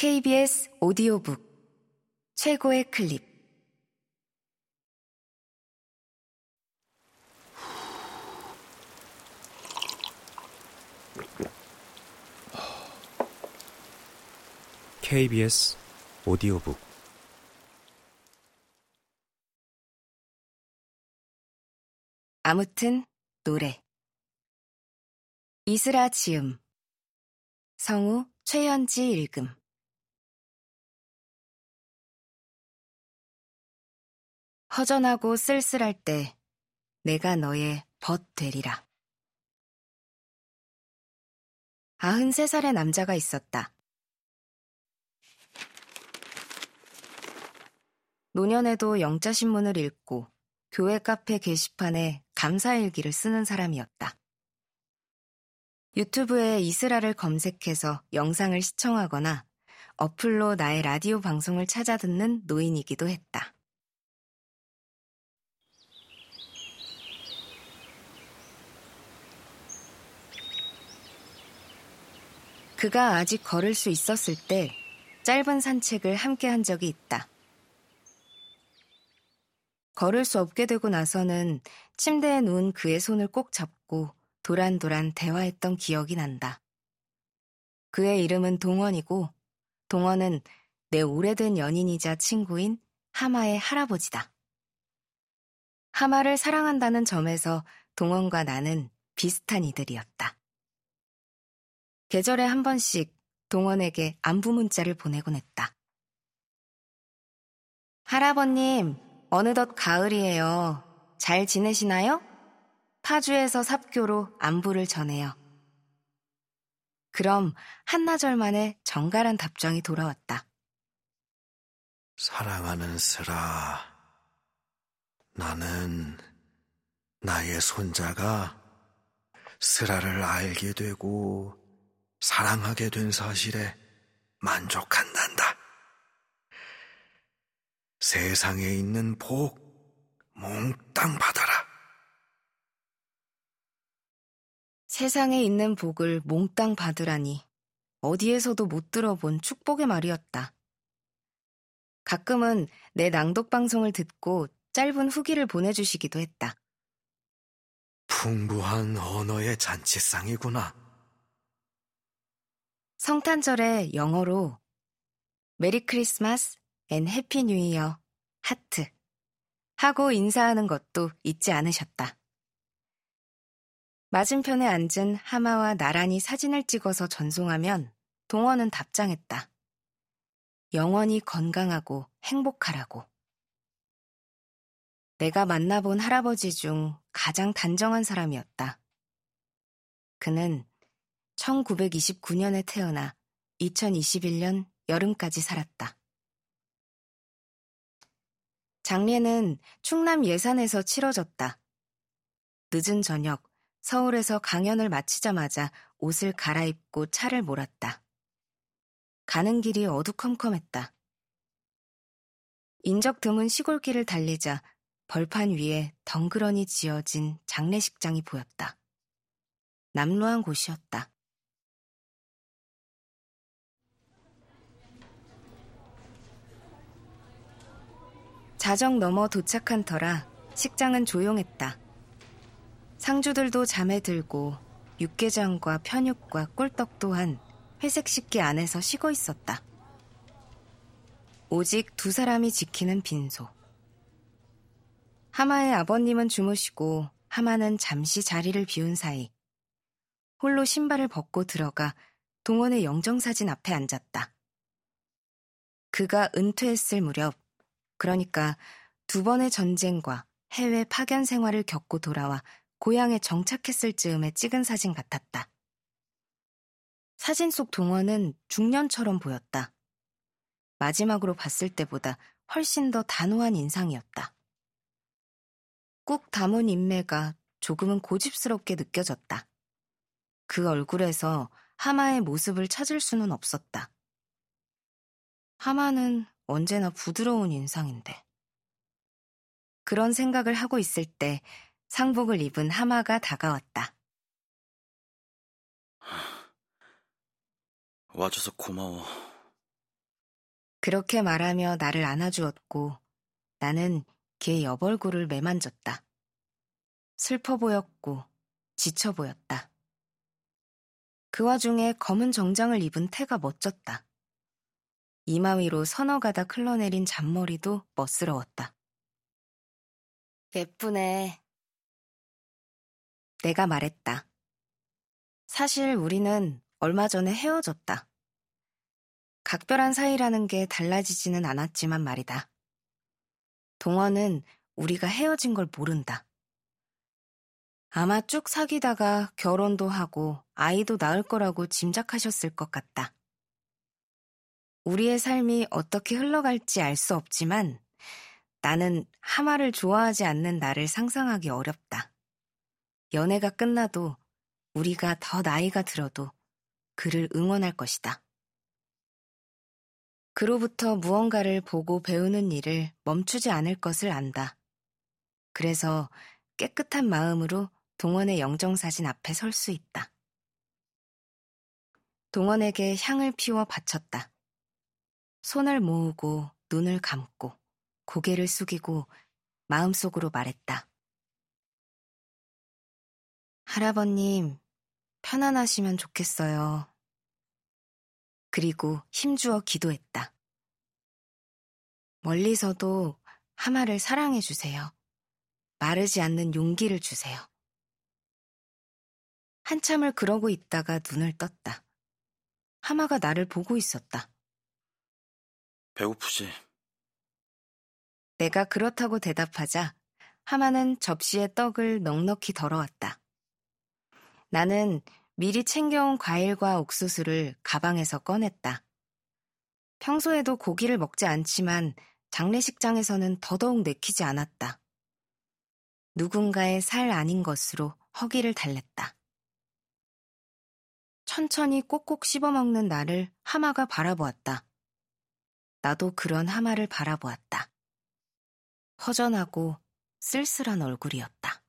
KBS 오디오북 최고의 클립. KBS 오디오북. 아무튼 노래. 이슬아 지음. 성우 최현지 읽음 허전하고 쓸쓸할 때 내가 너의 벗 되리라. 93살의 남자가 있었다. 노년에도 영자신문을 읽고 교회 카페 게시판에 감사일기를 쓰는 사람이었다. 유튜브에 이스라를 검색해서 영상을 시청하거나 어플로 나의 라디오 방송을 찾아 듣는 노인이기도 했다. 그가 아직 걸을 수 있었을 때 짧은 산책을 함께 한 적이 있다. 걸을 수 없게 되고 나서는 침대에 누운 그의 손을 꼭 잡고 도란도란 대화했던 기억이 난다. 그의 이름은 동원이고 동원은 내 오래된 연인이자 친구인 하마의 할아버지다. 하마를 사랑한다는 점에서 동원과 나는 비슷한 이들이었다. 계절에 한 번씩 동원에게 안부 문자를 보내곤 했다. 할아버님, 어느덧 가을이에요. 잘 지내시나요? 파주에서 삽교로 안부를 전해요. 그럼 한나절 만에 정갈한 답장이 돌아왔다. 사랑하는 슬아, 나는 나의 손자가 슬아를 알게 되고 사랑하게 된 사실에 만족한단다. 세상에 있는 복 몽땅 받아라. 세상에 있는 복을 몽땅 받으라니 어디에서도 못 들어본 축복의 말이었다. 가끔은 내 낭독 방송을 듣고 짧은 후기를 보내주시기도 했다. 풍부한 언어의 잔치상이구나. 성탄절에 영어로 Merry Christmas and Happy New Year 하트 하고 인사하는 것도 잊지 않으셨다. 맞은편에 앉은 하마와 나란히 사진을 찍어서 전송하면 동원은 답장했다. 영원히 건강하고 행복하라고. 내가 만나본 할아버지 중 가장 단정한 사람이었다. 그는 1929년에 태어나 2021년 여름까지 살았다. 장례는 충남 예산에서 치러졌다. 늦은 저녁, 서울에서 강연을 마치자마자 옷을 갈아입고 차를 몰았다. 가는 길이 어두컴컴했다. 인적 드문 시골길을 달리자 벌판 위에 덩그러니 지어진 장례식장이 보였다. 남루한 곳이었다. 자정 넘어 도착한 터라 식장은 조용했다. 상주들도 잠에 들고 육개장과 편육과 꿀떡 또한 회색 식기 안에서 쉬고 있었다. 오직 두 사람이 지키는 빈소. 하마의 아버님은 주무시고 하마는 잠시 자리를 비운 사이 홀로 신발을 벗고 들어가 동원의 영정사진 앞에 앉았다. 그가 은퇴했을 무렵 그러니까 두 번의 전쟁과 해외 파견 생활을 겪고 돌아와 고향에 정착했을 즈음에 찍은 사진 같았다. 사진 속 동원은 중년처럼 보였다. 마지막으로 봤을 때보다 훨씬 더 단호한 인상이었다. 꾹 담은 인매가 조금은 고집스럽게 느껴졌다. 그 얼굴에서 하마의 모습을 찾을 수는 없었다. 하마는 언제나 부드러운 인상인데. 그런 생각을 하고 있을 때 상복을 입은 하마가 다가왔다. 와줘서 고마워. 그렇게 말하며 나를 안아주었고 나는 걔 여벌구를 매만졌다. 슬퍼 보였고 지쳐 보였다. 그 와중에 검은 정장을 입은 태가 멋졌다. 이마 위로 서너 가닥 흘러내린 잔머리도 멋스러웠다. 예쁘네. 내가 말했다. 사실 우리는 얼마 전에 헤어졌다. 각별한 사이라는 게 달라지지는 않았지만 말이다. 동원은 우리가 헤어진 걸 모른다. 아마 쭉 사귀다가 결혼도 하고 아이도 낳을 거라고 짐작하셨을 것 같다. 우리의 삶이 어떻게 흘러갈지 알 수 없지만 나는 하마를 좋아하지 않는 나를 상상하기 어렵다. 연애가 끝나도 우리가 더 나이가 들어도 그를 응원할 것이다. 그로부터 무언가를 보고 배우는 일을 멈추지 않을 것을 안다. 그래서 깨끗한 마음으로 동원의 영정사진 앞에 설 수 있다. 동원에게 향을 피워 바쳤다. 손을 모으고 눈을 감고 고개를 숙이고 마음속으로 말했다. 할아버님, 편안하시면 좋겠어요. 그리고 힘주어 기도했다. 멀리서도 하마를 사랑해 주세요. 마르지 않는 용기를 주세요. 한참을 그러고 있다가 눈을 떴다. 하마가 나를 보고 있었다. 배고프지? 내가 그렇다고 대답하자 하마는 접시에 떡을 넉넉히 덜어왔다. 나는 미리 챙겨온 과일과 옥수수를 가방에서 꺼냈다. 평소에도 고기를 먹지 않지만 장례식장에서는 더더욱 내키지 않았다. 누군가의 살 아닌 것으로 허기를 달랬다. 천천히 꼭꼭 씹어먹는 나를 하마가 바라보았다. 나도 그런 하마를 바라보았다. 허전하고 쓸쓸한 얼굴이었다.